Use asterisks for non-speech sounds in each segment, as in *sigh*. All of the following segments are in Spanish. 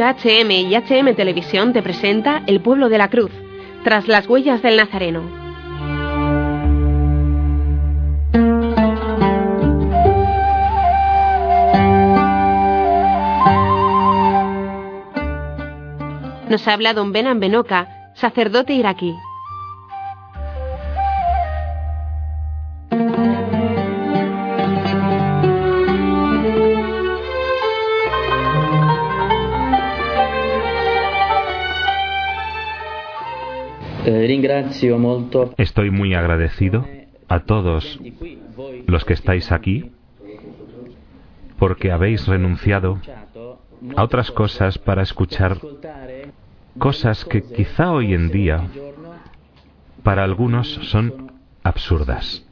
HM y HM Televisión te presenta El pueblo de la cruz, tras las huellas del Nazareno. Nos habla don Benan Benoca, sacerdote iraquí. Estoy muy agradecido a todos los que estáis aquí porque habéis renunciado a otras cosas para escuchar cosas que quizá hoy en día para algunos son absurdas.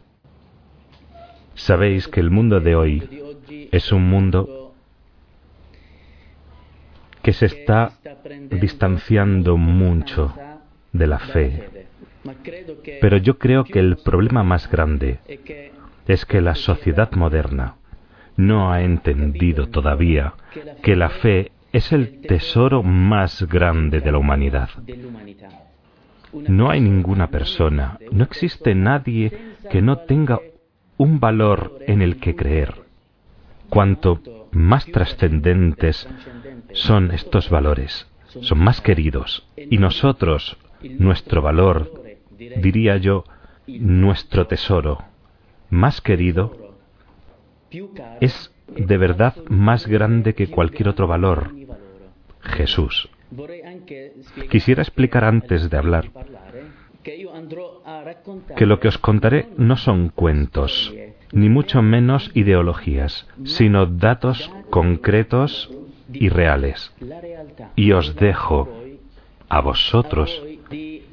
Sabéis que el mundo de hoy es un mundo que se está distanciando mucho de la fe. Pero yo creo que el problema más grande es que la sociedad moderna no ha entendido todavía que la fe es el tesoro más grande de la humanidad. No hay ninguna persona, no existe nadie que no tenga un valor en el que creer. Cuanto más trascendentes son estos valores, son más queridos, y nosotros nuestro valor, diría yo, nuestro tesoro más querido, es de verdad más grande que cualquier otro valor, Jesús. Quisiera explicar antes de hablar que lo que os contaré no son cuentos, ni mucho menos ideologías, sino datos concretos y reales. Y os dejo a vosotros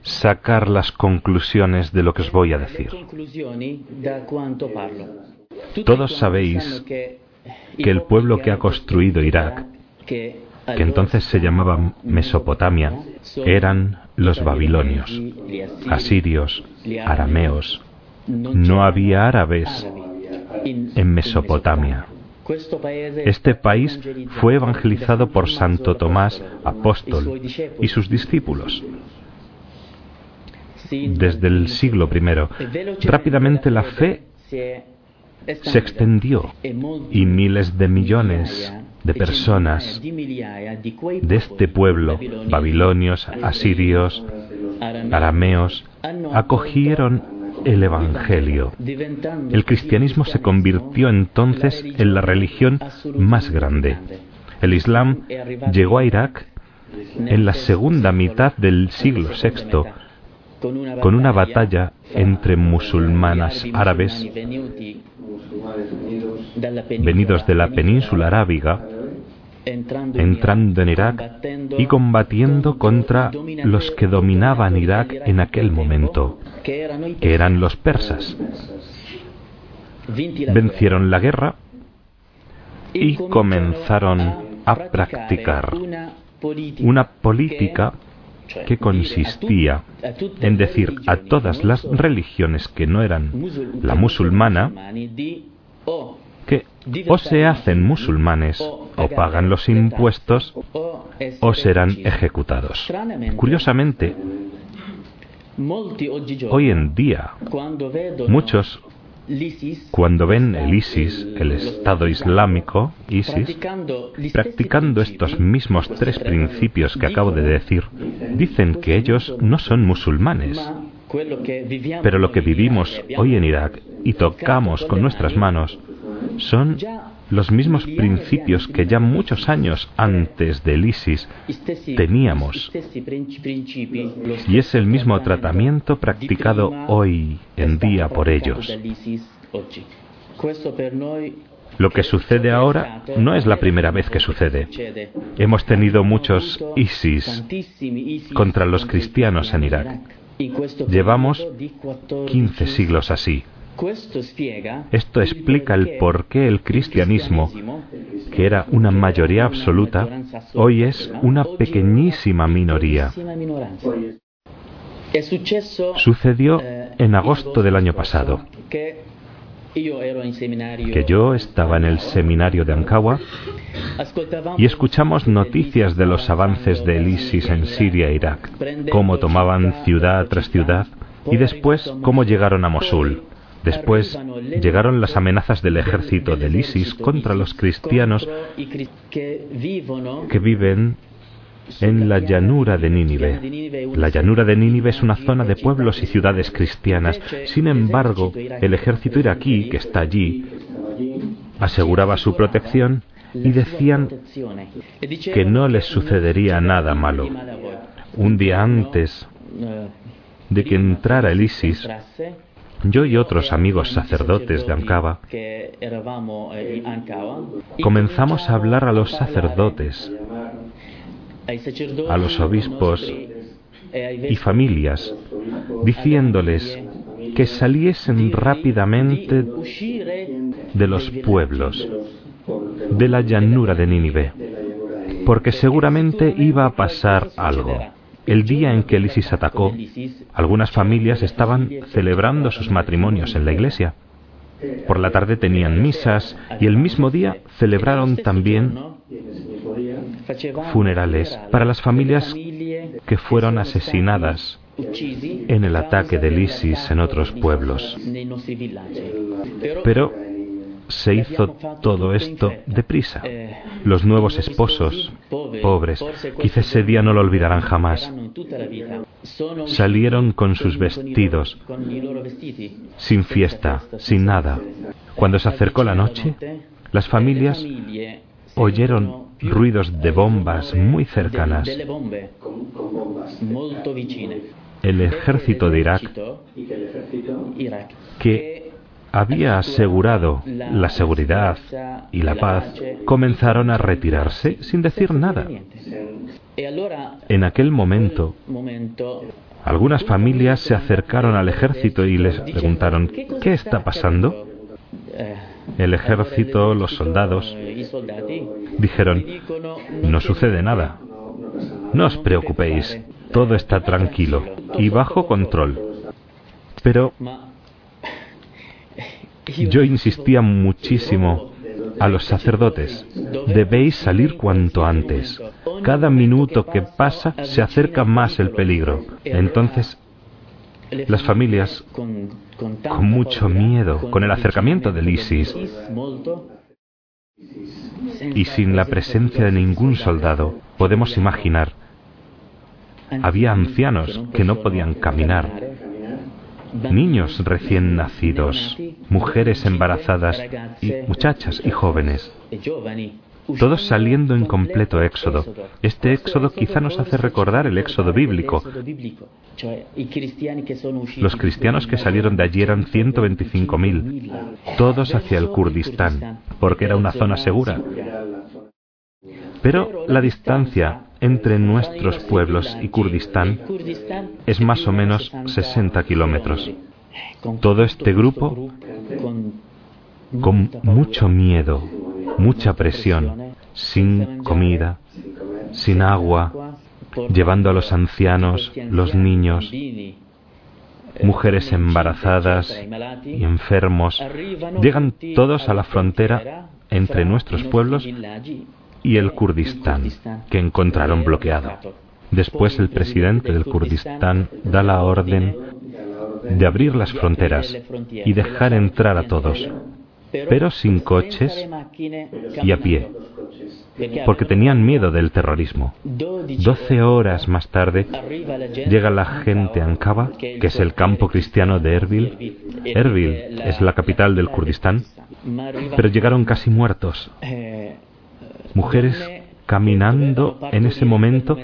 sacar las conclusiones de lo que os voy a decir. Todos sabéis que el pueblo que ha construido Irak, que entonces se llamaba Mesopotamia, eran los babilonios, asirios, arameos. No había árabes en Mesopotamia. Este país fue evangelizado por Santo Tomás, apóstol, y sus discípulos desde el siglo I. Rápidamente la fe se extendió y miles de millones de personas de este pueblo, babilonios, asirios, arameos, acogieron el Evangelio. El cristianismo se convirtió entonces en la religión más grande. El Islam llegó a Irak en la segunda mitad del siglo VI con una batalla entre musulmanas árabes venidos de la península arábiga entrando en Irak y combatiendo contra los que dominaban Irak en aquel momento, que eran los persas. Vencieron la guerra y comenzaron a practicar una política que consistía en decir a todas las religiones que no eran la musulmana que o se hacen musulmanes o pagan los impuestos o serán ejecutados. Curiosamente, hoy en día muchos cuando ven el ISIS, el Estado Islámico, ISIS, practicando estos mismos tres principios que acabo de decir, dicen que ellos no son musulmanes. Pero lo que vivimos hoy en Irak y tocamos con nuestras manos son los mismos principios que ya muchos años antes del ISIS teníamos. Y es el mismo tratamiento practicado hoy en día por ellos. Lo que sucede ahora no es la primera vez que sucede. Hemos tenido muchos ISIS contra los cristianos en Irak. Llevamos 15 siglos así. Esto explica el por qué el cristianismo, que era una mayoría absoluta, hoy es una pequeñísima minoría. Sucedió en agosto del año pasado. que yo estaba en el seminario de Ankawa y escuchamos noticias de los avances del ISIS en Siria e Irak, cómo tomaban ciudad tras ciudad y después cómo llegaron a Mosul. Después llegaron las amenazas del ejército del ISIS contra los cristianos que viven en la llanura de Nínive. La llanura de Nínive es una zona de pueblos y ciudades cristianas. Sin embargo, el ejército iraquí que está allí aseguraba su protección y decían que no les sucedería nada malo. Un día antes de que entrara el ISIS, yo y otros amigos sacerdotes de Ankaba comenzamos a hablar a los sacerdotes a los obispos y familias, diciéndoles que saliesen rápidamente de los pueblos, de la llanura de Nínive, porque seguramente iba a pasar algo. El día en que el ISIS atacó, algunas familias estaban celebrando sus matrimonios en la iglesia. Por la tarde tenían misas y el mismo día celebraron también funerales para las familias que fueron asesinadas en el ataque del ISIS en otros pueblos. Pero se hizo todo esto deprisa. Los nuevos esposos, pobres, quizá ese día no lo olvidarán jamás, salieron con sus vestidos, sin fiesta, sin nada. Cuando se acercó la noche, las familias oyeron ruidos de bombas muy cercanas. El ejército de Irak, que había asegurado la seguridad y la paz, comenzaron a retirarse sin decir nada. En aquel momento, algunas familias se acercaron al ejército y les preguntaron, ¿qué está pasando? El ejército, los soldados, dijeron, no sucede nada. No os preocupéis, todo está tranquilo y bajo control. Pero yo insistía muchísimo a los sacerdotes, debéis salir cuanto antes. Cada minuto que pasa se acerca más el peligro. Entonces las familias, con mucho miedo, con el acercamiento del ISIS y sin la presencia de ningún soldado, podemos imaginar, había ancianos que no podían caminar, niños recién nacidos, mujeres embarazadas y muchachas y jóvenes todos saliendo en completo éxodo. Este éxodo quizá nos hace recordar el éxodo bíblico. Los cristianos que salieron de allí eran 125.000, todos hacia el Kurdistán, porque era una zona segura. Pero la distancia entre nuestros pueblos y Kurdistán es más o menos 60 kilómetros. Todo este grupo, con mucho miedo, mucha presión, sin comida, sin agua, llevando a los ancianos, los niños, mujeres embarazadas y enfermos, llegan todos a la frontera entre nuestros pueblos y el Kurdistán, que encontraron bloqueado. Después el presidente del Kurdistán da la orden de abrir las fronteras y dejar entrar a todos, pero sin coches y a pie, porque tenían miedo del terrorismo. Doce horas más tarde llega la gente a Ankaba, que es el campo cristiano de Erbil. Erbil es la capital del Kurdistán, pero llegaron casi muertos. Mujeres caminando en ese momento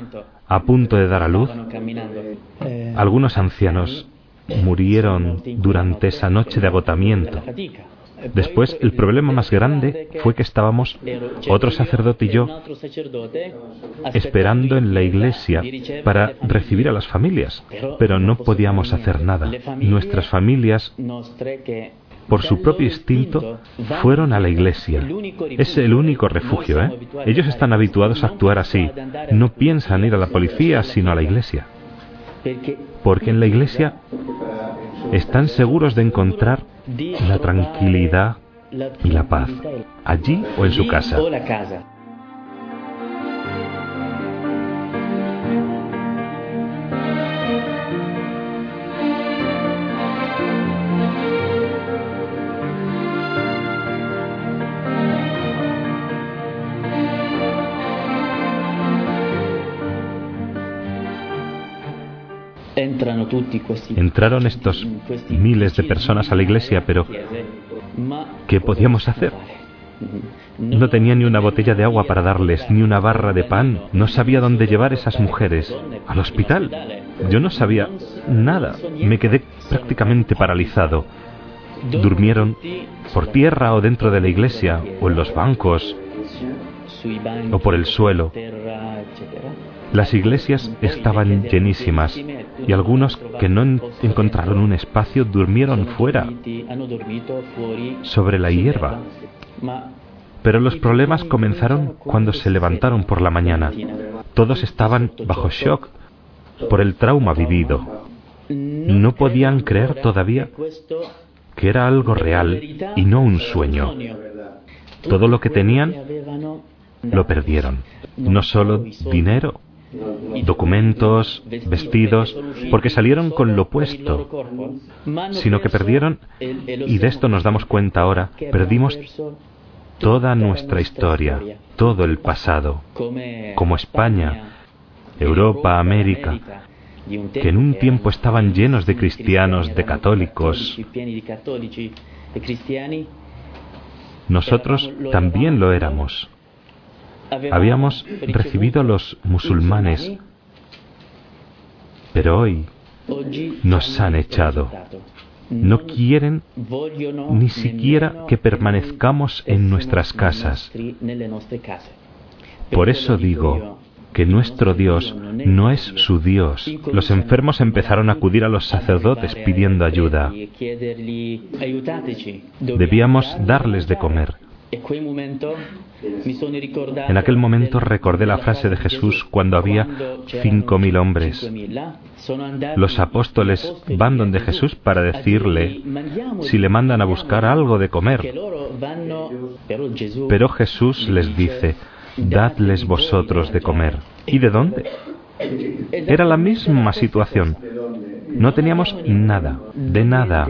a punto de dar a luz. Algunos ancianos murieron durante esa noche de agotamiento. Después, el problema más grande fue que estábamos, otro sacerdote y yo, esperando en la iglesia para recibir a las familias, pero no podíamos hacer nada. Nuestras familias, por su propio instinto, fueron a la iglesia. Es el único refugio, ¿eh? Ellos están habituados a actuar así. No piensan ir a la policía, sino a la iglesia. Porque en la iglesia están seguros de encontrar la tranquilidad y la paz, allí o en su casa. Entraron estos miles de personas a la iglesia, pero ¿qué podíamos hacer? No tenía ni una botella de agua para darles, ni una barra de pan. No sabía dónde llevar esas mujeres. Al hospital. Yo no sabía nada. Me quedé prácticamente paralizado. Durmieron por tierra o dentro de la iglesia, o en los bancos, o por el suelo. Las iglesias estaban llenísimas y algunos que no encontraron un espacio durmieron fuera, sobre la hierba. Pero los problemas comenzaron cuando se levantaron por la mañana. Todos estaban bajo shock por el trauma vivido. No podían creer todavía que era algo real y no un sueño. Todo lo que tenían lo perdieron. No solo dinero, documentos, vestidos, porque salieron con lo opuesto, sino que perdieron, y de esto nos damos cuenta ahora, perdimos toda nuestra historia, todo el pasado, como España, Europa, América, que en un tiempo estaban llenos de cristianos, de católicos. Nosotros también lo éramos habíamos recibido a los musulmanes, pero hoy nos han echado. No quieren ni siquiera que permanezcamos en nuestras casas. Por eso digo que nuestro Dios no es su Dios. Los enfermos empezaron a acudir a los sacerdotes pidiendo ayuda. Debíamos darles de comer. En aquel momento recordé la frase de Jesús cuando había cinco mil hombres. Los apóstoles van donde Jesús para decirle si le mandan a buscar algo de comer. Pero Jesús les dice, dadles vosotros de comer. ¿Y de dónde? Era la misma situación. No teníamos nada, de nada.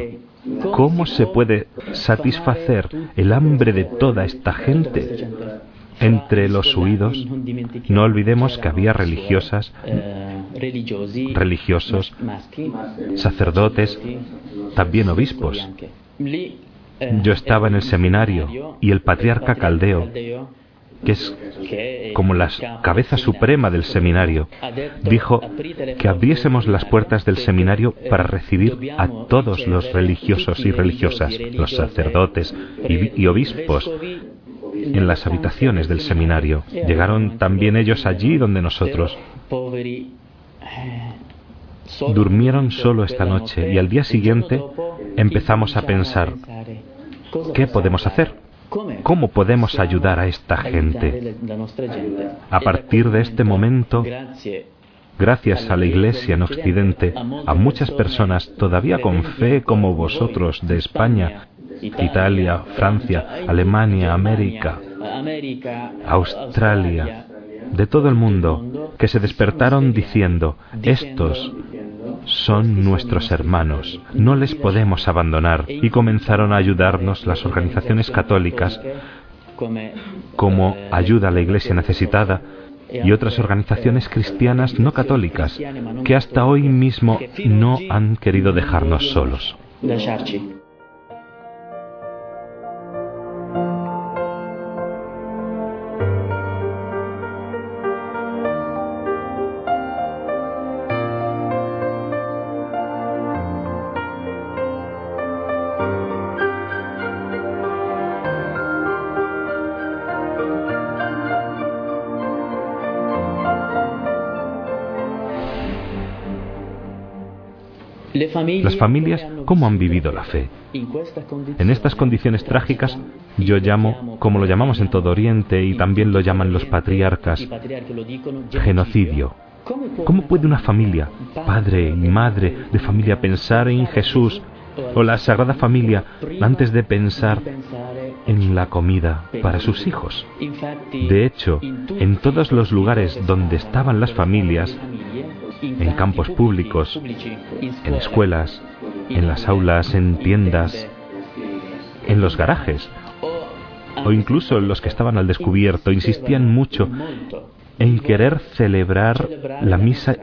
¿Cómo se puede satisfacer el hambre de toda esta gente? Entre los huidos, no olvidemos que había religiosas, religiosos, sacerdotes, también obispos. Yo estaba en el seminario y el patriarca Caldeo que es como la cabeza suprema del seminario, dijo que abriésemos las puertas del seminario para recibir a todos los religiosos y religiosas, los sacerdotes y, obispos en las habitaciones del seminario. Llegaron también ellos allí donde nosotros. Durmieron solo esta noche y al día siguiente empezamos a pensar, ¿qué podemos hacer? ¿Cómo podemos ayudar a esta gente? A partir de este momento, gracias a la Iglesia en Occidente, a muchas personas todavía con fe como vosotros de España, Italia, Francia, Alemania, América, Australia, de todo el mundo, que se despertaron diciendo, estos son nuestros hermanos, no les podemos abandonar. Y comenzaron a ayudarnos las organizaciones católicas como ayuda a la iglesia necesitada y otras organizaciones cristianas no católicas que hasta hoy mismo no han querido dejarnos solos. Las familias, ¿cómo han vivido la fe? En estas condiciones trágicas, yo llamo, como lo llamamos en todo Oriente y también lo llaman los patriarcas, genocidio. ¿Cómo puede una familia, padre y madre de familia, pensar en Jesús o la Sagrada Familia antes de pensar en la comida para sus hijos. De hecho, en todos los lugares donde estaban las familias, en campos públicos, en escuelas, en las aulas, en tiendas, en los garajes, o incluso los que estaban al descubierto, insistían mucho en querer celebrar la misa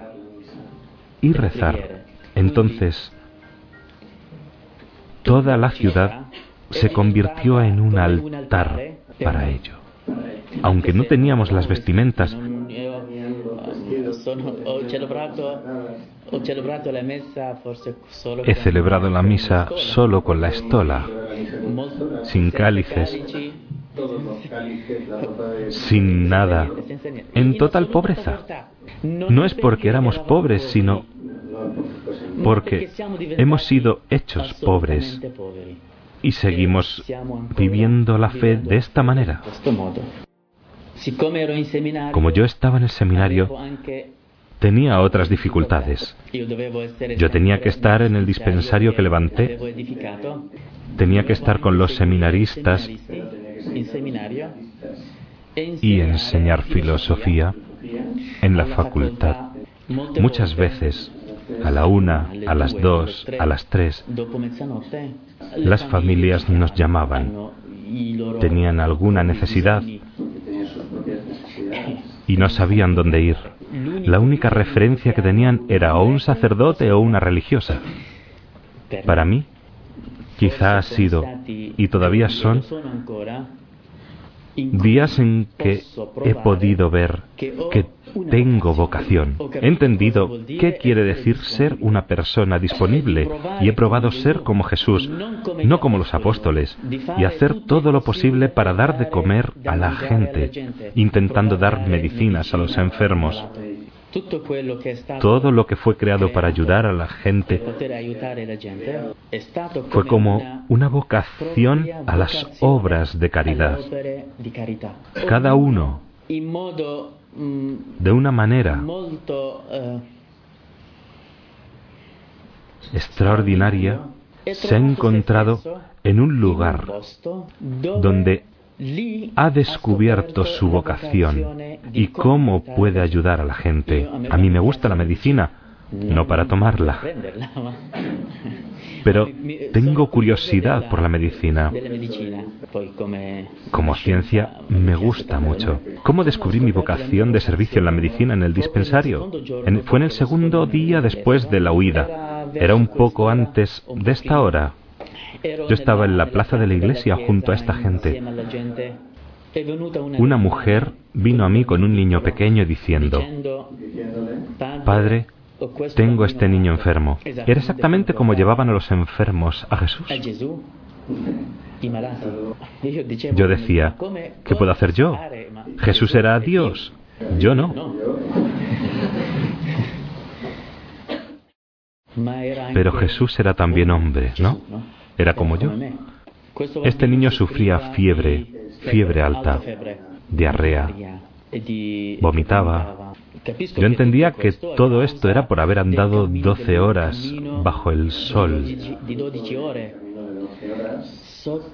y rezar. Entonces, toda la ciudad se convirtió en un altar para ello. Aunque no teníamos las vestimentas, he celebrado la misa solo con la estola, sin cálices, sin nada, en total pobreza. No es porque éramos pobres, sino porque hemos sido hechos pobres y seguimos viviendo la fe de esta manera. Como yo estaba en el seminario, tenía otras dificultades. Yo tenía que estar en el dispensario que levanté, tenía que estar con los seminaristas y enseñar filosofía en la facultad. Muchas veces, a la una, a las dos, a las tres, las familias nos llamaban. Tenían alguna necesidad y no sabían dónde ir. La única referencia que tenían era o un sacerdote o una religiosa. Para mí, quizá ha sido, y todavía son, días en que he podido ver que tengo vocación. He entendido qué quiere decir ser una persona disponible y he probado ser como Jesús, no como los apóstoles, y hacer todo lo posible para dar de comer a la gente, intentando dar medicinas a los enfermos. Todo lo que fue creado para ayudar a la gente fue como una vocación a las obras de caridad. Cada uno, de una manera extraordinaria, se ha encontrado en un lugar donde ha descubierto su vocación y cómo puede ayudar a la gente. A mí me gusta la medicina, no para tomarla, pero *laughs* tengo curiosidad por la medicina. Como ciencia me gusta mucho. ¿Cómo descubrí mi vocación de servicio en la medicina en el dispensario? fue en el segundo día después de la huida. Era un poco antes de esta hora. Yo estaba en la plaza de la iglesia junto a esta gente. Una mujer vino a mí con un niño pequeño diciendo, Padre, tengo este niño enfermo. Era exactamente como llevaban a los enfermos a Jesús. Yo decía, ¿qué puedo hacer yo? Jesús era Dios, yo no. *laughs* Pero Jesús era también hombre, ¿no? Era como yo. Este niño sufría fiebre, fiebre alta, diarrea, vomitaba. Yo entendía que todo esto era por haber andado 12 horas bajo el sol,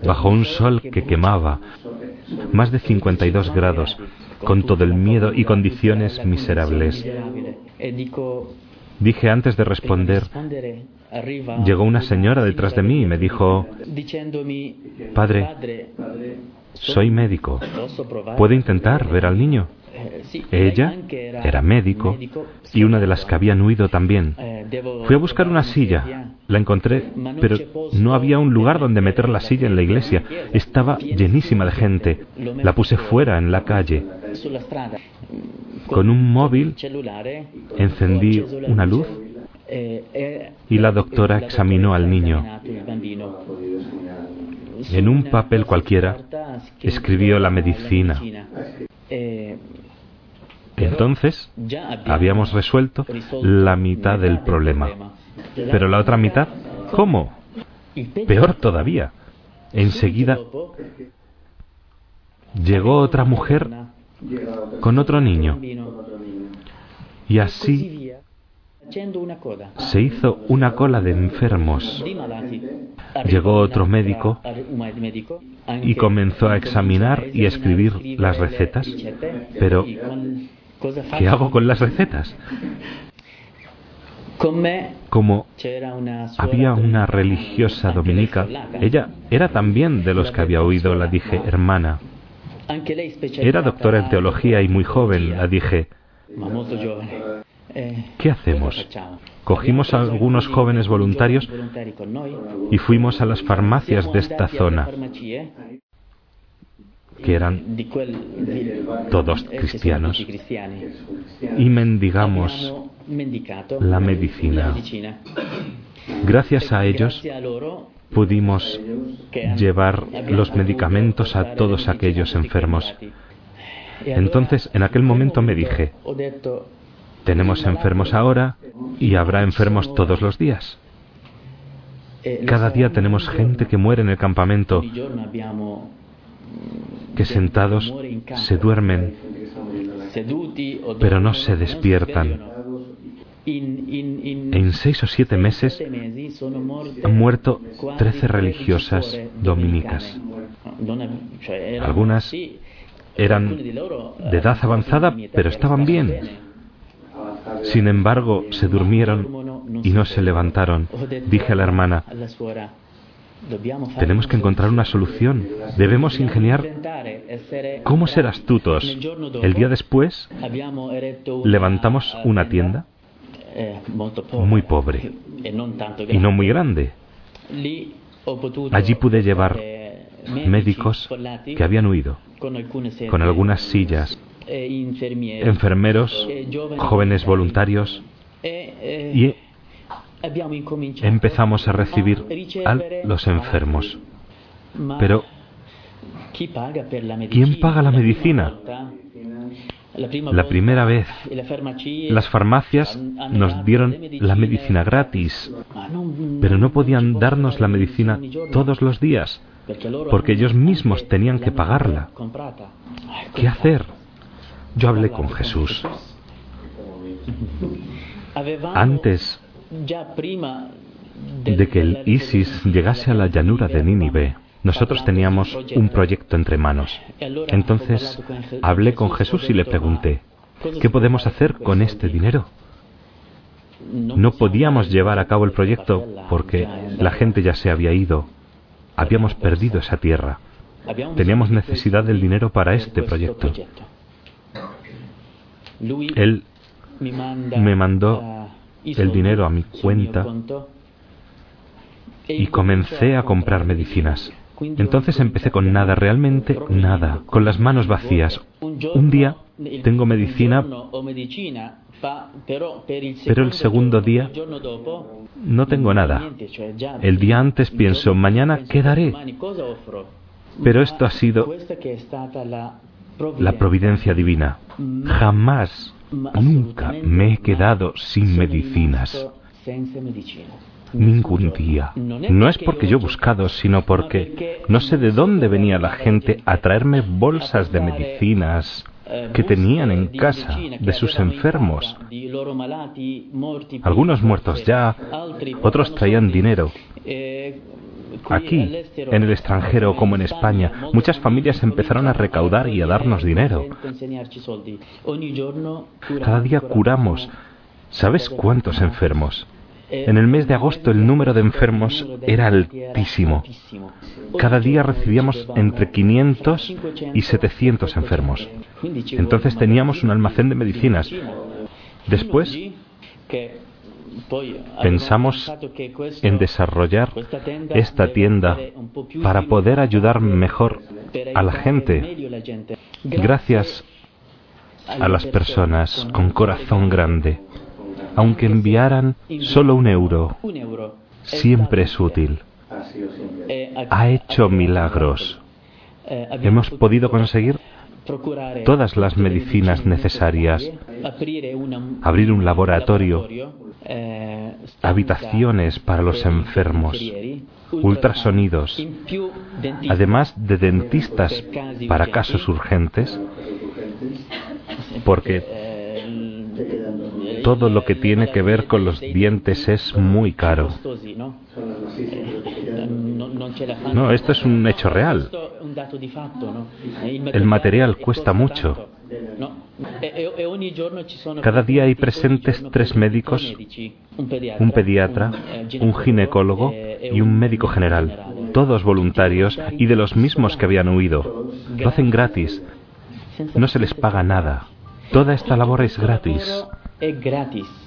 bajo un sol que quemaba, más de 52 grados, con todo el miedo y condiciones miserables. Dije antes de responder, llegó una señora detrás de mí y me dijo, Padre, soy médico. ¿Puede intentar ver al niño? Ella era médico y una de las que habían huido también. Fui a buscar una silla, la encontré, pero no había un lugar donde meter la silla en la iglesia. Estaba llenísima de gente. La puse fuera, en la calle. Con un móvil encendí una luz y la doctora examinó al niño. En un papel cualquiera escribió la medicina. Entonces habíamos resuelto la mitad del problema. Pero la otra mitad, ¿cómo? Peor todavía. Enseguida llegó otra mujer con otro niño. Y así se hizo una cola de enfermos llegó otro médico y comenzó a examinar y a escribir las recetas. Pero, ¿qué hago con las recetas? Como había una religiosa dominica, ella era también de los que había oído, la dije, hermana. Era doctora en teología y muy joven, la dije. ¿Qué hacemos? Cogimos a algunos jóvenes voluntarios y fuimos a las farmacias de esta zona, que eran todos cristianos, y mendigamos la medicina. Gracias a ellos pudimos llevar los medicamentos a todos aquellos enfermos. Entonces, en aquel momento me dije, tenemos enfermos ahora y habrá enfermos todos los días. Cada día tenemos gente que muere en el campamento, que sentados se duermen, pero no se despiertan. En seis o siete meses han muerto trece religiosas dominicas. Algunas eran de edad avanzada, pero estaban bien. Sin embargo, se durmieron y no se levantaron. Dije a la hermana, tenemos que encontrar una solución. Debemos ingeniar cómo ser astutos. El día después levantamos una tienda muy pobre. y no muy grande. Allí pude llevar médicos que habían huido con algunas sillas enfermeros, jóvenes voluntarios. Y empezamos a recibir a los enfermos. Pero, ¿quién paga la medicina? La primera vez, las farmacias nos dieron la medicina gratis, pero no podían darnos la medicina todos los días, porque ellos mismos tenían que pagarla. ¿Qué hacer? Yo hablé con Jesús. *laughs* Antes de que el ISIS llegase a la llanura de Nínive, nosotros teníamos un proyecto entre manos. Entonces hablé con Jesús y le pregunté, ¿qué podemos hacer con este dinero? No podíamos llevar a cabo el proyecto porque la gente ya se había ido. Habíamos perdido esa tierra. Teníamos necesidad del dinero para este proyecto. Él me mandó el dinero a mi cuenta y comencé a comprar medicinas. Entonces empecé con nada, realmente nada, con las manos vacías. Un día tengo medicina, pero el segundo día no tengo nada. El día antes pienso, mañana quedaré. Pero esto ha sido la providencia divina. Jamás, nunca me he quedado sin medicinas. Ningún día. No es porque yo he buscado, sino porque no sé de dónde venía la gente a traerme bolsas de medicinas que tenían en casa de sus enfermos. Algunos muertos ya, otros traían dinero. Aquí, en el extranjero como en España, muchas familias empezaron a recaudar y a darnos dinero. Cada día curamos. ¿Sabes cuántos enfermos? En el mes de agosto el número de enfermos era altísimo. Cada día recibíamos entre 500 y 700 enfermos. Entonces teníamos un almacén de medicinas. Después pensamos en desarrollar esta tienda para poder ayudar mejor a la gente. Gracias a las personas con corazón grande. Aunque enviaran solo un euro, siempre es útil. Ha hecho milagros. Hemos podido conseguir todas las medicinas necesarias, abrir un laboratorio, habitaciones para los enfermos, ultrasonidos, además de dentistas para casos urgentes, porque todo lo que tiene que ver con los dientes es muy caro. No, esto es un hecho real. El material cuesta mucho. Cada día hay presentes tres médicos, un pediatra, un ginecólogo y un médico general, todos voluntarios y de los mismos que habían huido. Lo hacen gratis. No se les paga nada. Toda esta labor es gratis. è gratis.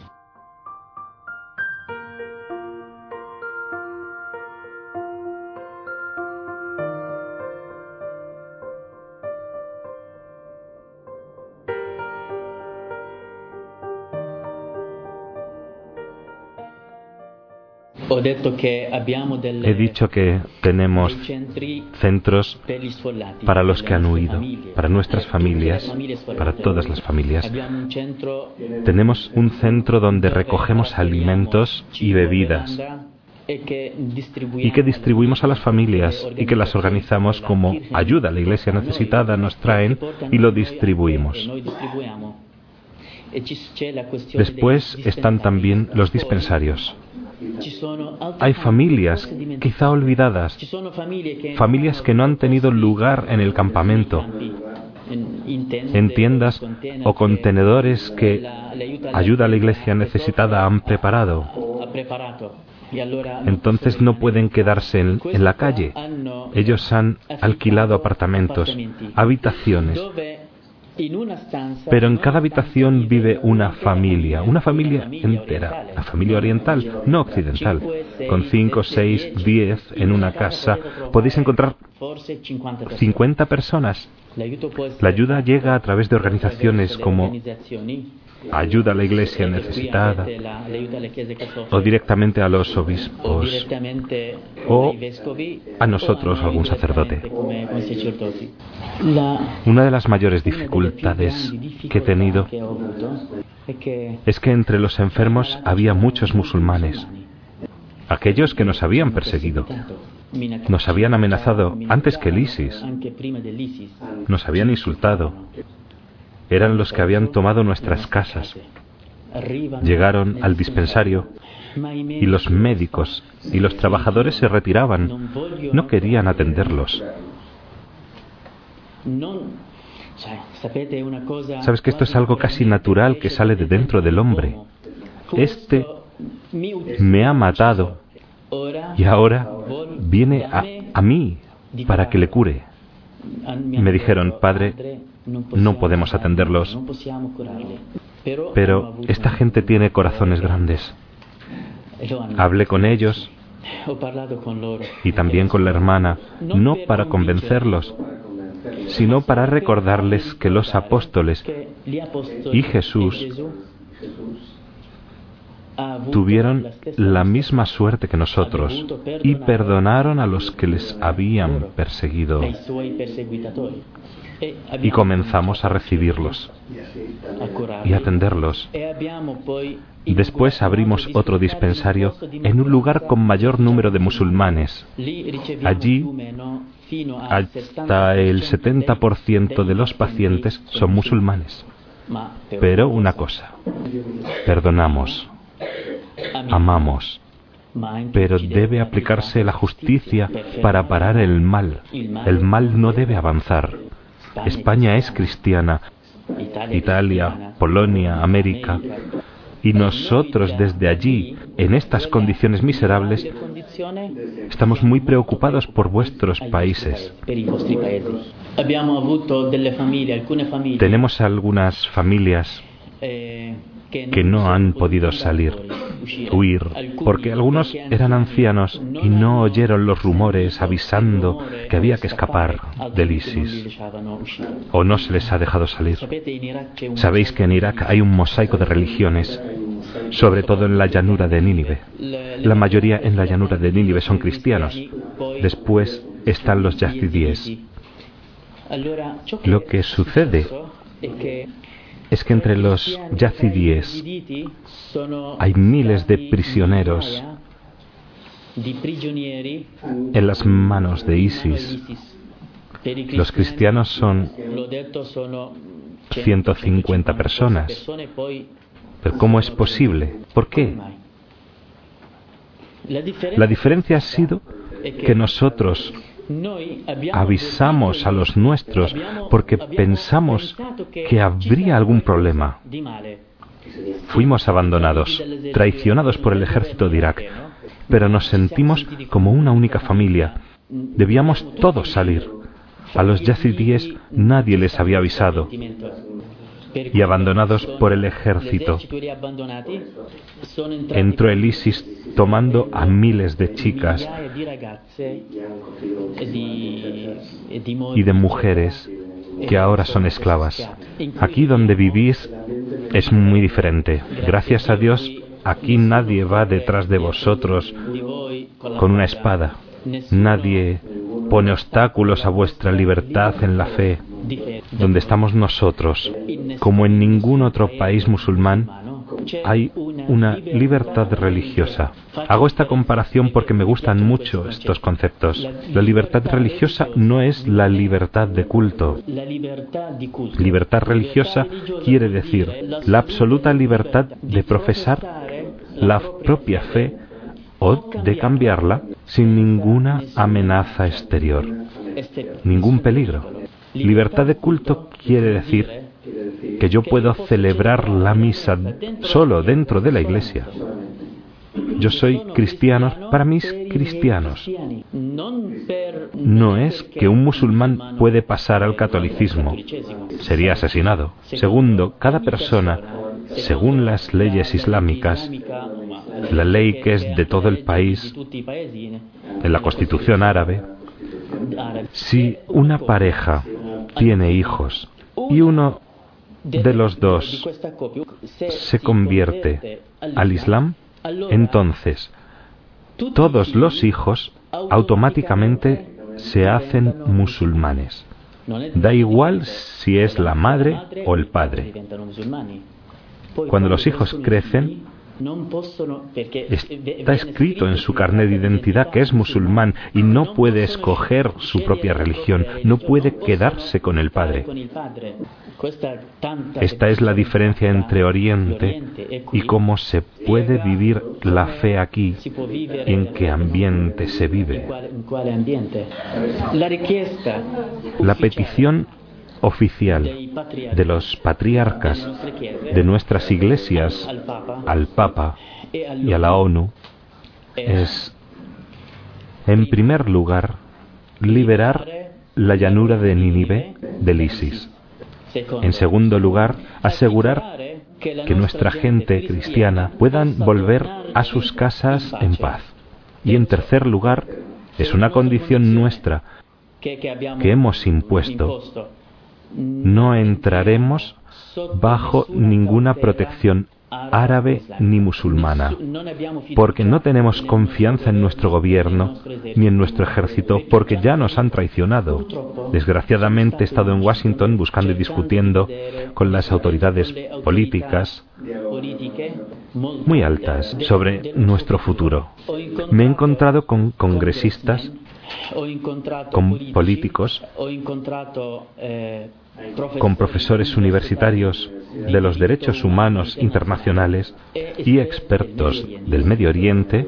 He dicho que tenemos centros para los que han huido, para nuestras familias, para todas las familias. Tenemos un centro donde recogemos alimentos y bebidas y que distribuimos a las familias y que las organizamos como ayuda a la iglesia necesitada, nos traen y lo distribuimos. Después están también los dispensarios. Hay familias quizá olvidadas, familias que no han tenido lugar en el campamento, en tiendas o contenedores que ayuda a la iglesia necesitada han preparado. Entonces no pueden quedarse en, en la calle. Ellos han alquilado apartamentos, habitaciones, pero en cada habitación vive una familia, una familia entera, la familia oriental, no occidental. Con 5, 6, 10 en una casa podéis encontrar 50 personas. La ayuda llega a través de organizaciones como ayuda a la iglesia necesitada o directamente a los obispos o a nosotros algún sacerdote. Una de las mayores dificultades que he tenido es que entre los enfermos había muchos musulmanes, aquellos que nos habían perseguido, nos habían amenazado antes que el ISIS, nos habían insultado, eran los que habían tomado nuestras casas. Llegaron al dispensario y los médicos y los trabajadores se retiraban. No querían atenderlos. Sabes que esto es algo casi natural que sale de dentro del hombre. Este me ha matado y ahora viene a, a mí para que le cure. Me dijeron, Padre, no podemos atenderlos, pero esta gente tiene corazones grandes. Hablé con ellos y también con la hermana, no para convencerlos, sino para recordarles que los apóstoles y Jesús tuvieron la misma suerte que nosotros y perdonaron a los que les habían perseguido. Y comenzamos a recibirlos y atenderlos. Y después abrimos otro dispensario en un lugar con mayor número de musulmanes. Allí, hasta el 70% de los pacientes son musulmanes. Pero una cosa, perdonamos, amamos, pero debe aplicarse la justicia para parar el mal. El mal no debe avanzar. España es cristiana, Italia, Polonia, América. Y nosotros desde allí, en estas condiciones miserables, estamos muy preocupados por vuestros países. Tenemos algunas familias que no han podido salir, huir, porque algunos eran ancianos y no oyeron los rumores avisando que había que escapar del ISIS, o no se les ha dejado salir. Sabéis que en Irak hay un mosaico de religiones, sobre todo en la llanura de Nínive. La mayoría en la llanura de Nínive son cristianos. Después están los yazidíes. Lo que sucede es que entre los yazidíes hay miles de prisioneros en las manos de ISIS. Los cristianos son 150 personas Pero ¿cómo es posible? ¿Por qué? La diferencia ha sido que nosotros avisamos a los nuestros porque pensamos que habría algún problema. Fuimos abandonados, traicionados por el ejército de Irak, pero nos sentimos como una única familia. Debíamos todos salir. A los yazidíes nadie les había avisado y abandonados por el ejército. Entró el ISIS tomando a miles de chicas y de mujeres que ahora son esclavas. Aquí donde vivís es muy diferente. Gracias a Dios, aquí nadie va detrás de vosotros con una espada. Nadie pone obstáculos a vuestra libertad en la fe donde estamos nosotros, como en ningún otro país musulmán, hay una libertad religiosa. Hago esta comparación porque me gustan mucho estos conceptos. La libertad religiosa no es la libertad de culto. Libertad religiosa quiere decir la absoluta libertad de profesar la propia fe o de cambiarla sin ninguna amenaza exterior, ningún peligro. Libertad de culto quiere decir que yo puedo celebrar la misa solo dentro de la iglesia. Yo soy cristiano para mis cristianos. No es que un musulmán puede pasar al catolicismo. Sería asesinado. Segundo, cada persona, según las leyes islámicas, la ley que es de todo el país, en la constitución árabe, si una pareja tiene hijos y uno de los dos se convierte al Islam, entonces todos los hijos automáticamente se hacen musulmanes. Da igual si es la madre o el padre. Cuando los hijos crecen, Está escrito en su carnet de identidad que es musulmán y no puede escoger su propia religión, no puede quedarse con el Padre. Esta es la diferencia entre Oriente y cómo se puede vivir la fe aquí y en qué ambiente se vive. La petición oficial de los patriarcas de nuestras iglesias al Papa y a la ONU es, en primer lugar, liberar la llanura de Nínive del ISIS. En segundo lugar, asegurar que nuestra gente cristiana puedan volver a sus casas en paz. Y en tercer lugar, es una condición nuestra que hemos impuesto no entraremos bajo ninguna protección árabe ni musulmana, porque no tenemos confianza en nuestro gobierno ni en nuestro ejército, porque ya nos han traicionado. Desgraciadamente he estado en Washington buscando y discutiendo con las autoridades políticas muy altas sobre nuestro futuro. Me he encontrado con congresistas, con políticos, con profesores universitarios de los derechos humanos internacionales y expertos del Medio Oriente,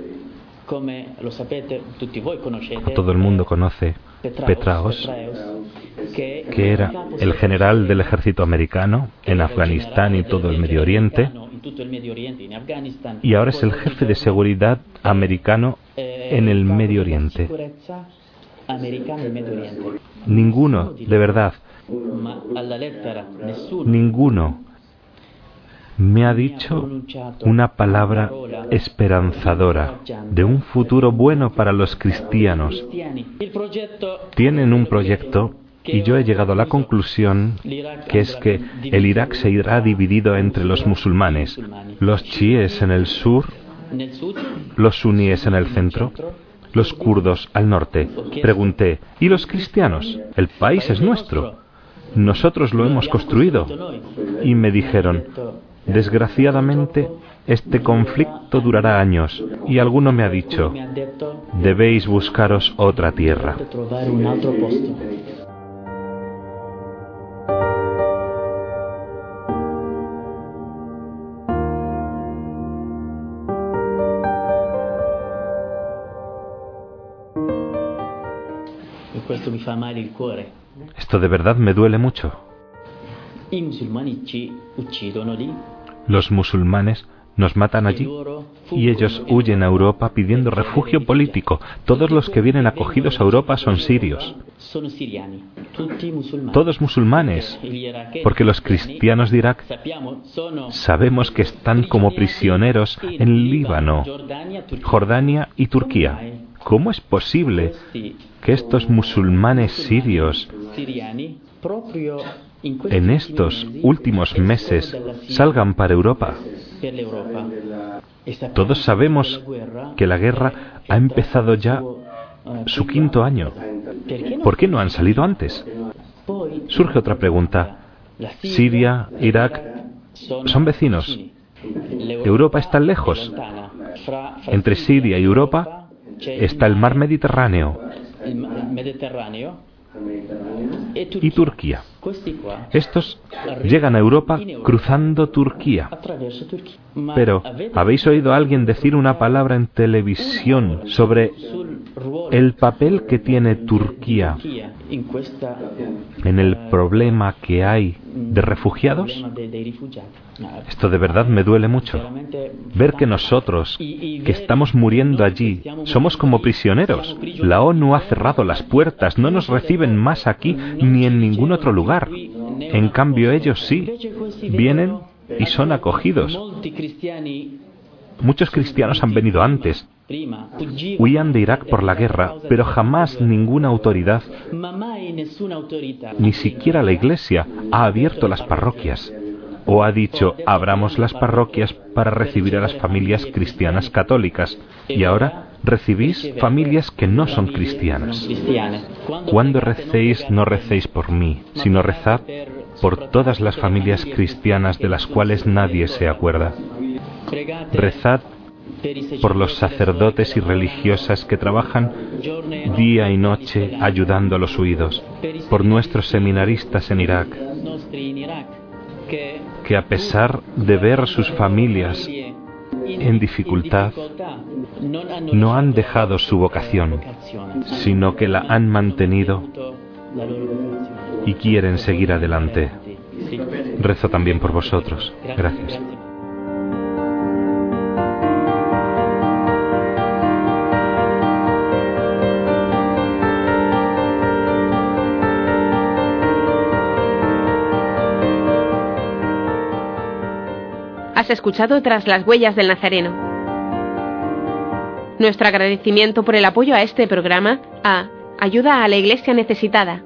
todo el mundo conoce Petraos, que era el general del ejército americano en Afganistán y todo el Medio Oriente, y ahora es el jefe de seguridad americano en el Medio Oriente. Ninguno, de verdad, Ninguno me ha dicho una palabra esperanzadora de un futuro bueno para los cristianos. Tienen un proyecto y yo he llegado a la conclusión que es que el Irak se irá dividido entre los musulmanes, los chiíes en el sur, los suníes en el centro, los kurdos al norte. Pregunté, ¿y los cristianos? El país es nuestro. Nosotros lo hemos construido. Y me dijeron, desgraciadamente, este conflicto durará años. Y alguno me ha dicho, debéis buscaros otra tierra. Esto de verdad me duele mucho. Los musulmanes nos matan allí y ellos huyen a Europa pidiendo refugio político. Todos los que vienen acogidos a Europa son sirios. Todos musulmanes, porque los cristianos de Irak sabemos que están como prisioneros en Líbano, Jordania y Turquía. ¿Cómo es posible que estos musulmanes sirios en estos últimos meses salgan para Europa. Todos sabemos que la guerra ha empezado ya su quinto año. ¿Por qué no han salido antes? Surge otra pregunta. Siria, Irak, son vecinos. Europa está lejos. Entre Siria y Europa está el mar Mediterráneo y Turquía. Estos llegan a Europa cruzando Turquía. Pero, ¿habéis oído a alguien decir una palabra en televisión sobre el papel que tiene Turquía en el problema que hay de refugiados? Esto de verdad me duele mucho. Ver que nosotros, que estamos muriendo allí, somos como prisioneros. La ONU ha cerrado las puertas, no nos reciben más aquí ni en ningún otro lugar. En cambio ellos sí, vienen y son acogidos. Muchos cristianos han venido antes, huían de Irak por la guerra, pero jamás ninguna autoridad, ni siquiera la Iglesia, ha abierto las parroquias o ha dicho abramos las parroquias para recibir a las familias cristianas católicas y ahora recibís familias que no son cristianas. Cuando recéis no recéis por mí, sino rezad por todas las familias cristianas de las cuales nadie se acuerda. Rezad por los sacerdotes y religiosas que trabajan día y noche ayudando a los huidos, por nuestros seminaristas en Irak, que a pesar de ver sus familias en dificultad, no han dejado su vocación, sino que la han mantenido y quieren seguir adelante. Rezo también por vosotros. Gracias. Has escuchado tras las huellas del Nazareno. Nuestro agradecimiento por el apoyo a este programa a Ayuda a la Iglesia Necesitada